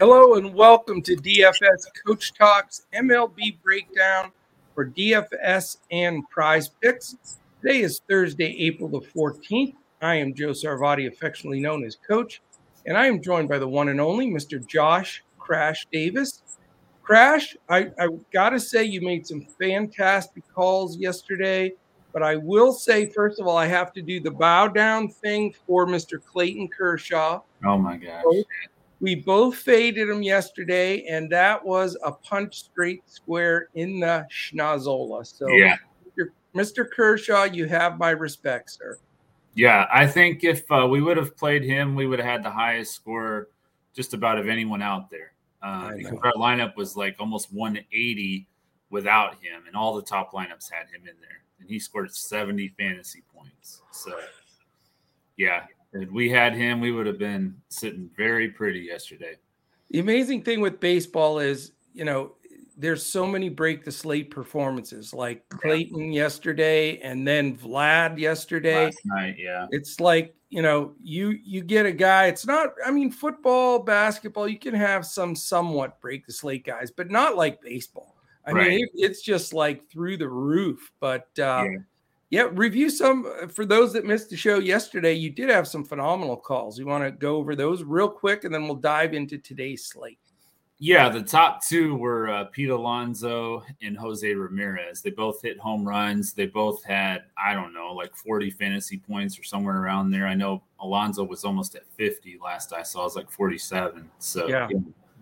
Hello and welcome to DFS Coach Talks MLB Breakdown for DFS and Prize Picks. Today is Thursday, April the 14th. I am Joe Sarvati, affectionately known as Coach, and I am joined by the one and only Mr. Josh Crash Davis. Crash, I, I got to say, you made some fantastic calls yesterday, but I will say, first of all, I have to do the bow down thing for Mr. Clayton Kershaw. Oh my gosh. We both faded him yesterday, and that was a punch straight square in the schnozola. So, Yeah. Mr. Kershaw, you have my respect, sir. Yeah. I think if uh, we would have played him, we would have had the highest score just about of anyone out there. Uh, because our lineup was like almost 180 without him, and all the top lineups had him in there. And he scored 70 fantasy points. So, yeah. If we had him, we would have been sitting very pretty yesterday. The amazing thing with baseball is, you know, there's so many break the slate performances like Clayton yesterday and then Vlad yesterday. Last night, yeah. It's like, you know, you you get a guy, it's not I mean football, basketball, you can have some somewhat break the slate guys, but not like baseball. I Right. mean, it, it's just like through the roof, but uh Yeah. Yeah, review some uh, for those that missed the show yesterday. You did have some phenomenal calls. You want to go over those real quick, and then we'll dive into today's slate. Yeah, the top two were uh, Pete Alonso and Jose Ramirez. They both hit home runs. They both had, I don't know, like 40 fantasy points or somewhere around there. I know Alonso was almost at 50 last I saw. It was like 47. So, Yeah.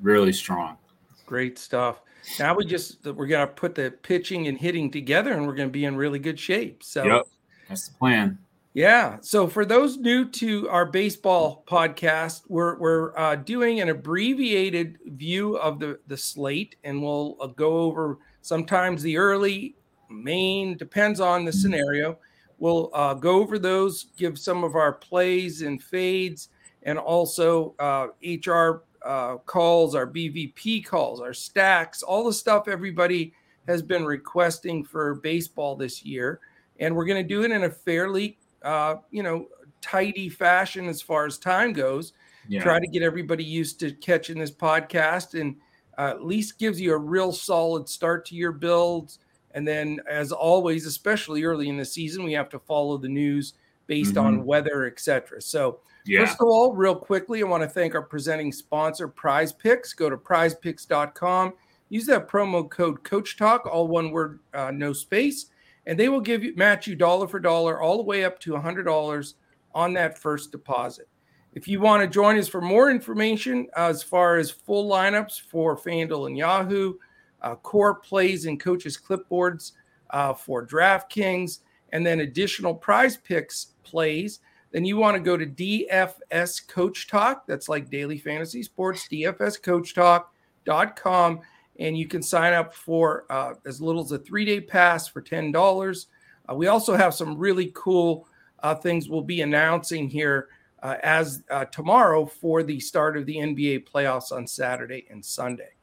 really strong. Great stuff. Now we just we're gonna put the pitching and hitting together, and we're gonna be in really good shape. So Yep. That's the plan. Yeah. So for those new to our baseball podcast, we're we're uh, doing an abbreviated view of the the slate, and we'll uh, go over sometimes the early, main depends on the scenario. We'll uh, go over those, give some of our plays and fades, and also uh, HR uh, calls, our BVP calls, our stacks, all the stuff everybody has been requesting for baseball this year. And we're going to do it in a fairly uh, you know tidy fashion as far as time goes. Yeah. try to get everybody used to catching this podcast and uh, at least gives you a real solid start to your builds. And then as always especially early in the season we have to follow the news based on weather etc so yeah. First of all, real quickly, I want to thank our presenting sponsor, Prize Picks. Go to prizepicks.com. Use that promo code Coach Talk, all one word, uh, no space, and they will give you match you dollar for dollar, all the way up to $100 on that first deposit. If you want to join us for more information as far as full lineups for FanDuel and Yahoo, uh, core plays and coaches clipboards uh, for DraftKings, and then additional prize picks plays, then you want to go to DFS Coach Talk. That's like daily fantasy sports, dfscoachtalk.com. And you can sign up for uh, as little as a three day pass for $10. Uh, we also have some really cool uh, things we'll be announcing here uh, as uh, tomorrow for the start of the NBA playoffs on Saturday and Sunday.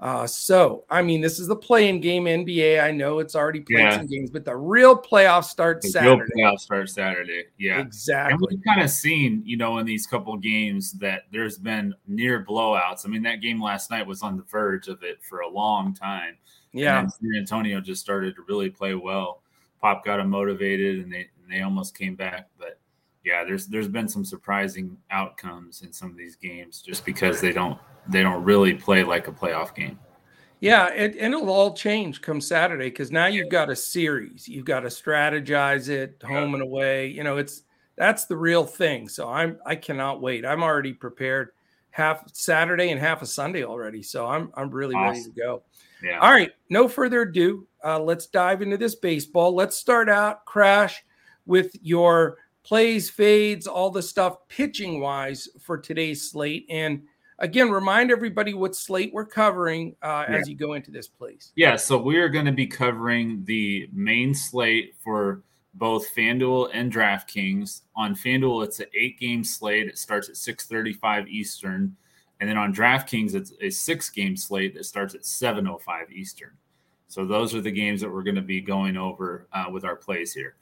Uh, so, I mean, this is the playing game NBA. I know it's already played Yeah. some games, but the real playoffs start The real Saturday. playoffs start Saturday. Yeah. Exactly. And we've kind of seen, you know, in these couple games that there's been near blowouts. I mean, that game last night was on the verge of it for a long time. Yeah. San Antonio just started to really play well. Pop got them motivated, and they and they almost came back. But yeah, there's there's been some surprising outcomes in some of these games just because they don't they don't really play like a playoff game. Yeah, and, and it'll all change come Saturday because now you've got a series. You've got to strategize it home and away. You know, it's that's the real thing. So I'm I cannot wait. I'm already prepared half Saturday and half a Sunday already. So I'm I'm really ready to go. Yeah. All right, no further ado. Uh, let's dive into this baseball. Let's start out, Crash, with your plays, fades, all the stuff pitching wise for today's slate. And again, remind everybody what slate we're covering uh, Yeah. as you go into this place. Yeah, so we are going to be covering the main slate for both FanDuel and DraftKings. On FanDuel, it's an eight-game slate. It starts at 6:35 Eastern, and then on DraftKings, it's a six-game slate that starts at 7:05 Eastern. So those are the games that we're going to be going over uh, with our plays here.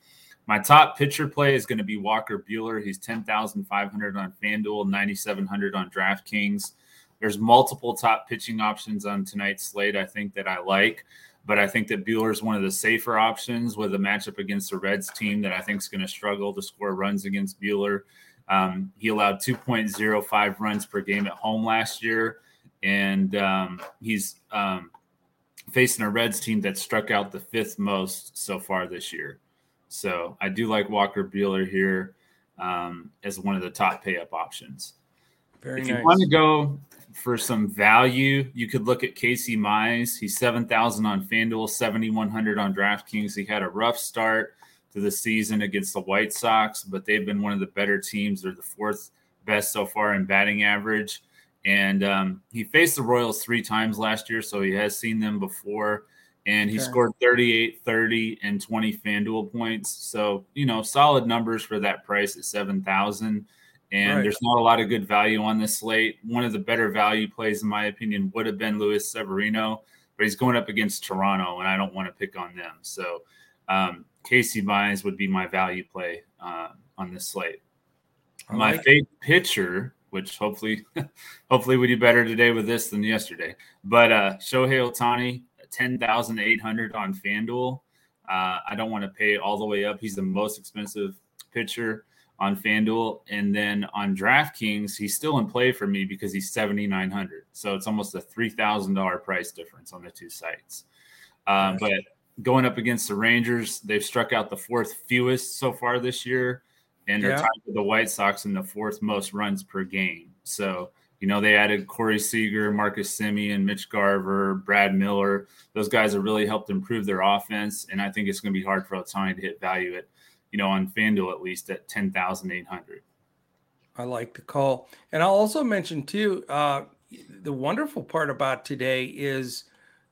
My top pitcher play is going to be Walker Buehler. He's 10,500 on FanDuel, 9,700 on DraftKings. there's multiple top pitching options on tonight's slate. I think that I like, but I think that Buehler is one of the safer options with a matchup against the Reds team that I think is going to struggle to score runs against Buehler. Um, he allowed 2.05 runs per game at home last year, and um, he's um, facing a Reds team that struck out the fifth most so far this year. So I do like Walker Buehler here um, as one of the top pay up options. Very if nice. you want to go for some value, you could look at Casey Mize. He's 7,000 on FanDuel, 7,100 on DraftKings. He had a rough start to the season against the White Sox, but they've been one of the better teams. They're the fourth best so far in batting average. And um, he faced the Royals three times last year, so he has seen them before. And he okay. scored 38, 30, and 20 FanDuel points. So, you know, solid numbers for that price at 7,000 and right. there's not a lot of good value on this slate. One of the better value plays, in my opinion, would have been Luis Severino, but he's going up against Toronto, and I don't want to pick on them. So um, Casey Mize would be my value play uh, on this slate. my favorite pitcher, which hopefully, hopefully we do better today with this than yesterday, but uh, Shohei Ohtani, ten thousand eight hundred on FanDuel. Uh, I don't want to pay all the way up. He's the most expensive pitcher on FanDuel. And then on DraftKings, he's still in play for me because he's 7,900. So it's almost a $3,000 price difference on the two sites. Um, but going up against the Rangers, they've struck out the fourth fewest so far this year. And they're tied with the White Sox in the fourth most runs per game. So, you know, they added Corey Seager, Marcus Semien, Mitch Garver, Brad Miller. Those guys have really helped improve their offense. And I think it's going to be hard for Ohtani to hit value at you know, on FanDuel at least at 10,800. I like the call. And I'll also mention too, uh, the wonderful part about today is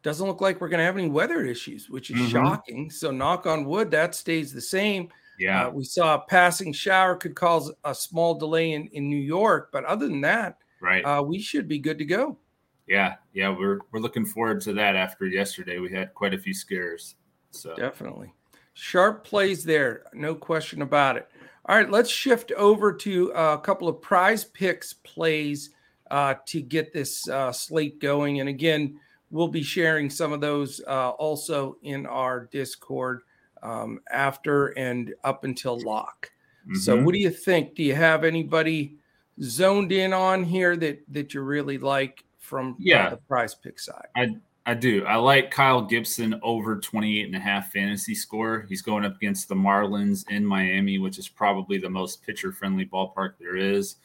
doesn't look like we're going to have any weather issues, which is mm-hmm. shocking. So knock on wood, that stays the same. Yeah. Uh, we saw a passing shower could cause a small delay in, in New York, but other than that, right, uh, we should be good to go. Yeah, yeah, we're we're looking forward to that. After yesterday, we had quite a few scares. So definitely. Sharp plays there, no question about it. All right, let's shift over to a couple of prize picks plays uh, to get this uh, slate going. And again, we'll be sharing some of those uh, also in our Discord um, after and up until lock. Mm-hmm. So, what do you think? Do you have anybody zoned in on here that that you really like from yeah. the prize pick side? I I do. I like Kyle Gibson over 28 and a half fantasy score. He's going up against the Marlins in Miami, which is probably the most pitcher friendly ballpark there is.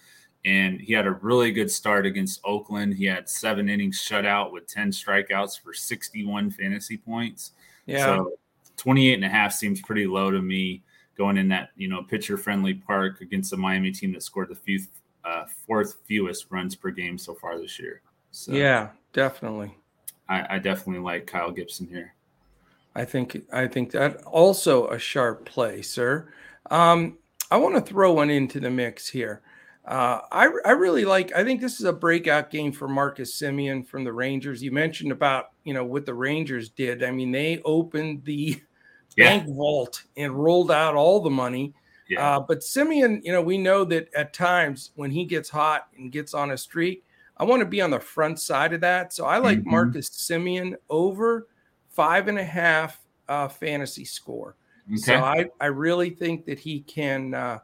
And he had a really good start against Oakland. He had seven innings shutout with 10 strikeouts for 61 fantasy points. Yeah. So 28 and a half seems pretty low to me going in that, you know, pitcher friendly park against a Miami team that scored the few, uh, fourth fewest runs per game so far this year. So, yeah, definitely. I, I definitely like Kyle Gibson here. I think I think that also a sharp play, sir. Um, I want to throw one into the mix here. Uh, I I really like. I think this is a breakout game for Marcus Semien from the Rangers. You mentioned about you know what the Rangers did. I mean, they opened the yeah. bank vault and rolled out all the money. Yeah. Uh, but Semien, you know, we know that at times when he gets hot and gets on a streak, I want to be on the front side of that. So I like mm-hmm. Marcus Semien over five and a half uh, fantasy score. Okay. So I, I really think that he can uh,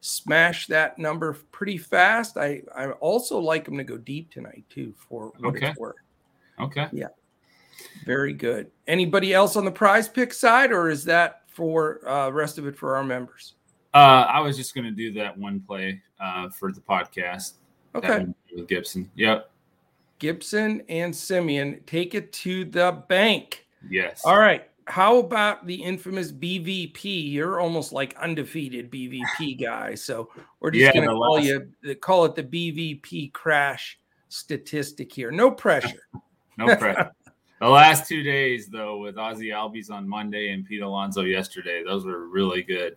smash that number pretty fast. I, I also like him to go deep tonight too for what okay. it's worth. Okay. Yeah. Very good. Anybody else on the prize pick side, or is that for uh, rest of it for our members? Uh, I was just going to do that one play uh, for the podcast. Okay. With Gibson. Yep. Gibson and Semien take it to the bank. Yes. All right. How about the infamous BVP? You're almost like undefeated BVP guy. So we're just yeah, gonna call last... you call it the BVP crash statistic here. No pressure. no pressure. the last two days, though, with Ozzy Albies on Monday and Pete Alonso yesterday, those were really good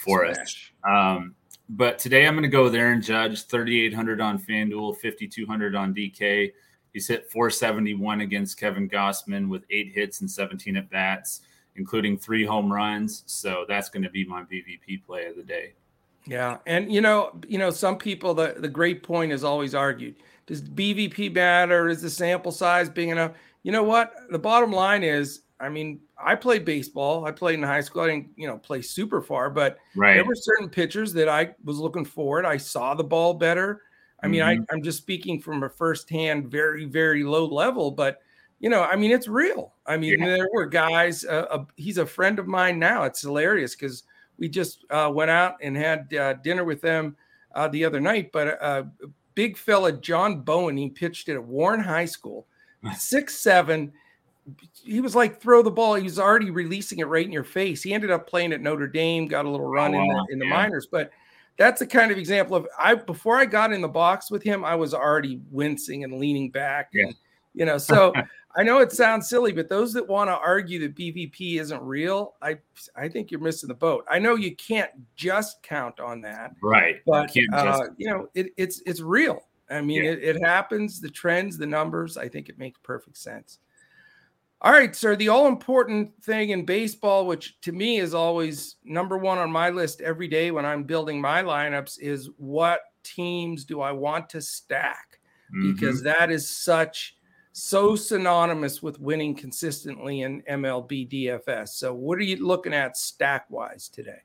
for Smash. us. Um, but today I'm going to go there and Judge 3,800 on FanDuel, 5,200 on DK. He's hit 471 against Kevin Gausman with eight hits and 17 at bats, including three home runs. So that's going to be my BVP play of the day. Yeah, and you know, you know, some people the the great point is always argued: does BVP matter? Is the sample size big enough? You know what? The bottom line is, I mean, I played baseball. I played in high school. I didn't, you know, play super far, but right. there were certain pitchers that I was looking forward. I saw the ball better. I mean, mm-hmm. I, I'm just speaking from a firsthand, very, very low level, but you know, I mean, it's real. I mean, yeah. there were guys. Uh, uh, he's a friend of mine now. It's hilarious because we just uh, went out and had uh, dinner with them uh, the other night. But a uh, big fella, John Bowen, he pitched at Warren High School, six seven. He was like throw the ball. He was already releasing it right in your face. He ended up playing at Notre Dame, got a little run oh, in the in the yeah. minors, but that's a kind of example of I before I got in the box with him, I was already wincing and leaning back. Yeah. And, you know, so I know it sounds silly, but those that want to argue that BVP isn't real, I I think you're missing the boat. I know you can't just count on that, right? But you, uh, you know, it, it's it's real. I mean, yeah. it, it happens. The trends, the numbers. I think it makes perfect sense. All right, sir. The all important thing in baseball, which to me is always number one on my list every day when I'm building my lineups, is what teams do I want to stack? Mm-hmm. Because that is such so synonymous with winning consistently in MLB DFS. So, what are you looking at stack wise today?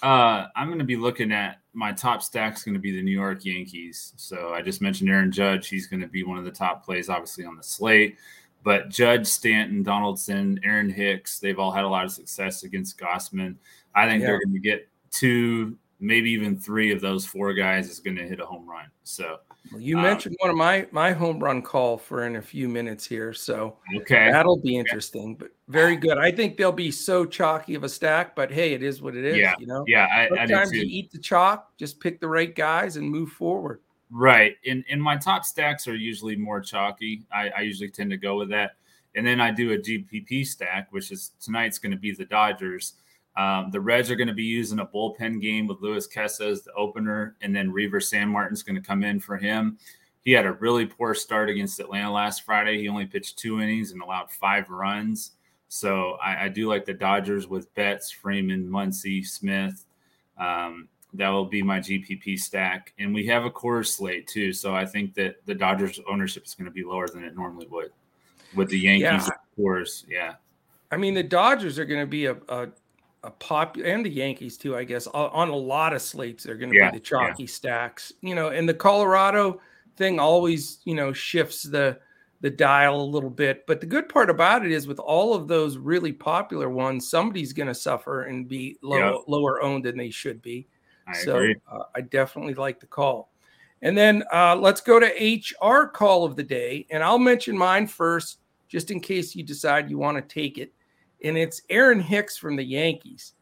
Uh, I'm going to be looking at my top stack is going to be the New York Yankees. So, I just mentioned Aaron Judge. He's going to be one of the top plays, obviously, on the slate. But Judge, Stanton, Donaldson, Aaron Hicks, they've all had a lot of success against Gausman. I think yeah. they're going to get two, maybe even three of those four guys is going to hit a home run. So, well, you um, mentioned one of my my home run call for in a few minutes here, so okay, that'll be interesting. But very good. I think they'll be so chalky of a stack, but hey, it is what it is. Yeah, you know. Yeah, I, sometimes I you eat the chalk, just pick the right guys and move forward. Right, and and my top stacks are usually more chalky. I, I usually tend to go with that, and then I do a GPP stack, which is tonight's going to be the Dodgers. Um, the Reds are going to be using a bullpen game with Luis Cessa as the opener, and then Reiver Sanmartin's going to come in for him. He had a really poor start against Atlanta last Friday. He only pitched two innings and allowed five runs. So I, I do like the Dodgers with Betts, Freeman, Muncy, Smith. Um, that will be my GPP stack, and we have a core slate too. So I think that the Dodgers ownership is going to be lower than it normally would with the Yankees, yeah. of course. Yeah. I mean, the Dodgers are going to be a, a a pop and the Yankees too, I guess, on a lot of slates. They're going to yeah, be the chalky yeah. stacks, you know, and the Colorado thing always, you know, shifts the the dial a little bit. But the good part about it is with all of those really popular ones, somebody's going to suffer and be low, yeah. lower owned than they should be. I so uh, I definitely like the call. And then uh, let's go to HR call of the day. And I'll mention mine first, just in case you decide you want to take it and it's Aaron Hicks from the Yankees.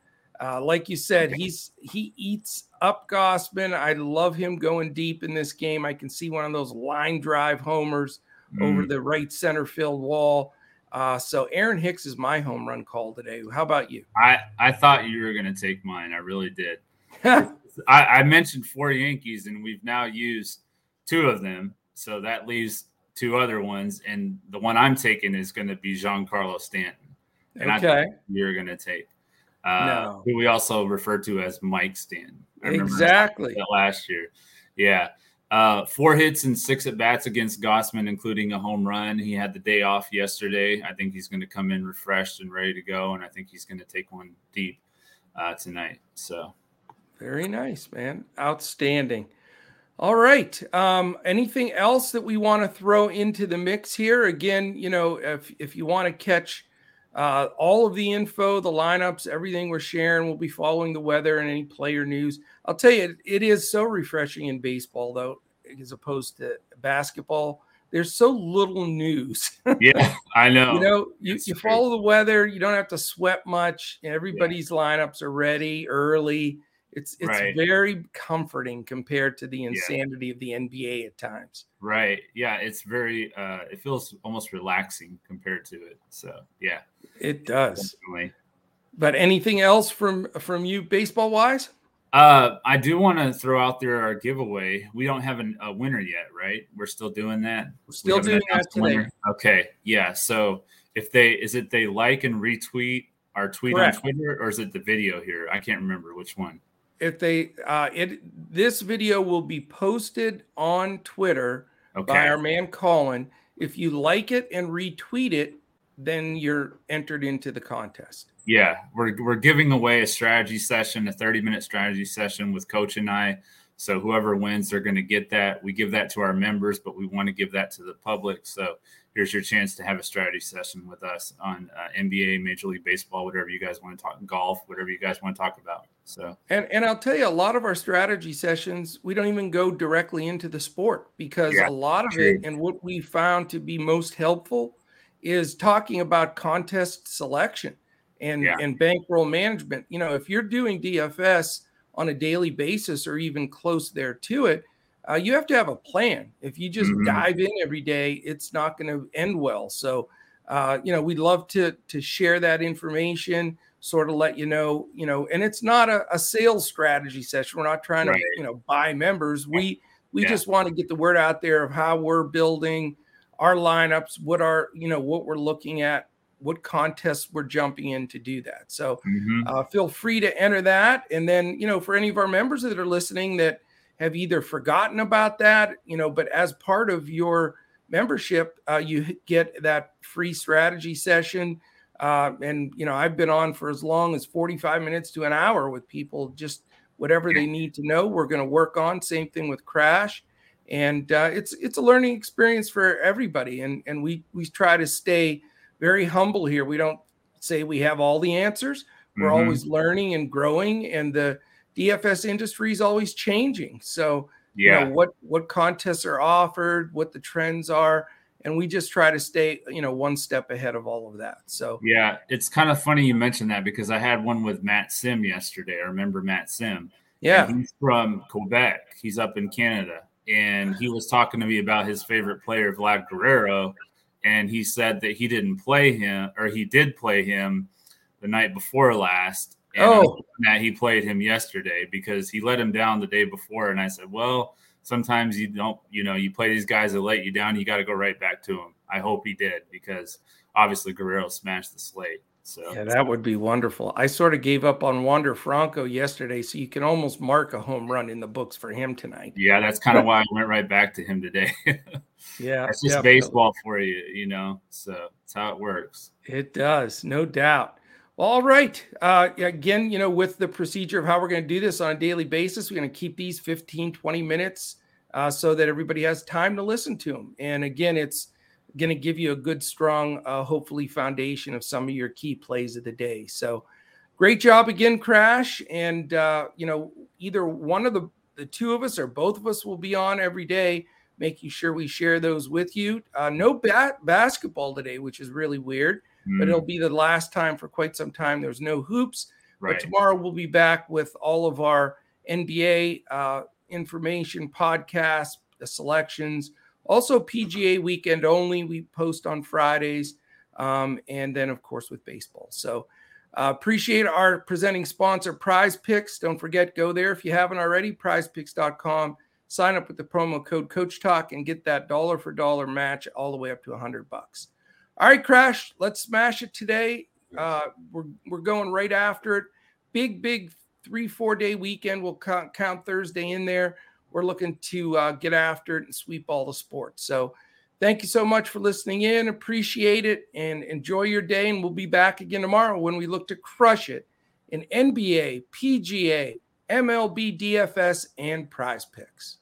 Uh, like you said, he's he eats up Gausman. I love him going deep in this game. I can see one of those line drive homers mm. over the right center field wall. Uh, so Aaron Hicks is my home run call today. How about you? I I thought you were going to take mine. I really did. I, I mentioned four Yankees, and we've now used two of them. So that leaves two other ones, and the one I'm taking is going to be Giancarlo Stanton and okay. You're going to take. Uh, no. Who we also refer to as Mike Stan. Exactly. last year. Yeah. Uh, four hits and six at bats against Gausman, including a home run. He had the day off yesterday. I think he's going to come in refreshed and ready to go, and I think he's going to take one deep uh, tonight. So, very nice, man. Outstanding. All right. Um, anything else that we want to throw into the mix here? Again, you know, if if you want to catch uh, all of the info, the lineups, everything we're sharing, we'll be following the weather and any player news. I'll tell you, it is so refreshing in baseball, though, as opposed to basketball. There's so little news. yeah, I know. you know, you, you follow the weather, you don't have to sweat much. Everybody's yeah. lineups are ready early. It's it's right. very comforting compared to the insanity yeah. of the NBA at times. Right. Yeah, it's very uh it feels almost relaxing compared to it. So, yeah. It does. Definitely. But anything else from from you baseball wise? Uh, I do want to throw out there our giveaway. We don't have an, a winner yet, right? We're still doing that. We're still we doing that today. Winner. Okay, yeah. So if they is it they like and retweet our tweet Correct. on Twitter, or is it the video here? I can't remember which one. If they uh, it this video will be posted on Twitter okay. by our man Colin. If you like it and retweet it, then you're entered into the contest. Yeah, we're we're giving away a strategy session, a 30 minute strategy session with Coach and I. So whoever wins, they're going to get that. We give that to our members, but we want to give that to the public. So here's your chance to have a strategy session with us on uh, NBA, Major League Baseball, whatever you guys want to talk, golf, whatever you guys want to talk about. So, and and I'll tell you, a lot of our strategy sessions, we don't even go directly into the sport because yeah, a lot of true. it, and what we found to be most helpful, is talking about contest selection and yeah. and bankroll management. You know, if you're doing DFS on a daily basis or even close there to it, uh, you have to have a plan. If you just mm-hmm. dive in every day, it's not going to end well. So, uh, you know, we'd love to to share that information, sort of let you know, you know, and it's not a, a sales strategy session. We're not trying right. to, you know, buy members. We we yeah. just want to get the word out there of how we're building our lineups, what are you know what we're looking at, what contests we're jumping in to do that. So mm-hmm. uh, feel free to enter that, and then you know for any of our members that are listening that have either forgotten about that, you know, but as part of your membership, uh, you get that free strategy session. Uh, and, you know, I've been on for as long as 45 minutes to an hour with people, just whatever they need to know, we're going to work on. Same thing with Crash. And uh, it's it's a learning experience for everybody, and and we we try to stay very humble here. We don't say we have all the answers. We're mm-hmm. always learning and growing, and the DFS industry is always changing. So, yeah, you know, what what contests are offered, what the trends are, and we just try to stay, you know, one step ahead of all of that. So, yeah, it's kind of funny you mentioned that because I had one with Matt Sim yesterday. I remember Matt Sim. Yeah, he's from Quebec. He's up in Canada, and he was talking to me about his favorite player, Vlad Guerrero, and he said that he didn't play him, or he did play him the night before last, and oh, that he played him yesterday because he let him down the day before. And I said, well, sometimes you don't, you know, you play these guys that let you down. You got to go right back to them. I hope he did because obviously Guerrero smashed the slate. So yeah, that would be wonderful. I sort of gave up on Wander Franco yesterday, so you can almost mark a home run in the books for him tonight. Yeah, that's kind of why I went right back to him today. yeah, it's just baseball for you, you know. So that's how it works. It does, no doubt. All right. Uh, again, you know, with the procedure of how we're going to do this on a daily basis, we're going to keep these 15, 20 minutes uh, so that everybody has time to listen to them. And again, it's going to give you a good, strong, uh, hopefully, foundation of some of your key plays of the day. So great job again, Crash. And, uh, you know, either one of the, the two of us or both of us will be on every day, making sure we share those with you. Uh, no bat- basketball today, which is really weird mm. but it'll mm. be the last time for quite some time. There's no hoops. Right. But tomorrow we'll be back with all of our NBA uh, information, podcasts, the selections, also PGA weekend only. We post on Fridays, um, and then of course with baseball. So uh, appreciate our presenting sponsor, Prize Picks. Don't forget, go there if you haven't already. PrizePicks.com. Sign up with the promo code Coach Talk and get that dollar for dollar match all the way up to a hundred bucks. All right, Crash, let's smash it today. Uh, we're, we're going right after it. Big, big three, four day weekend. We'll count, count Thursday in there. We're looking to uh, get after it and sweep all the sports. So, thank you so much for listening in. Appreciate it and enjoy your day. And we'll be back again tomorrow when we look to crush it in NBA, PGA, MLB, DFS, and prize picks.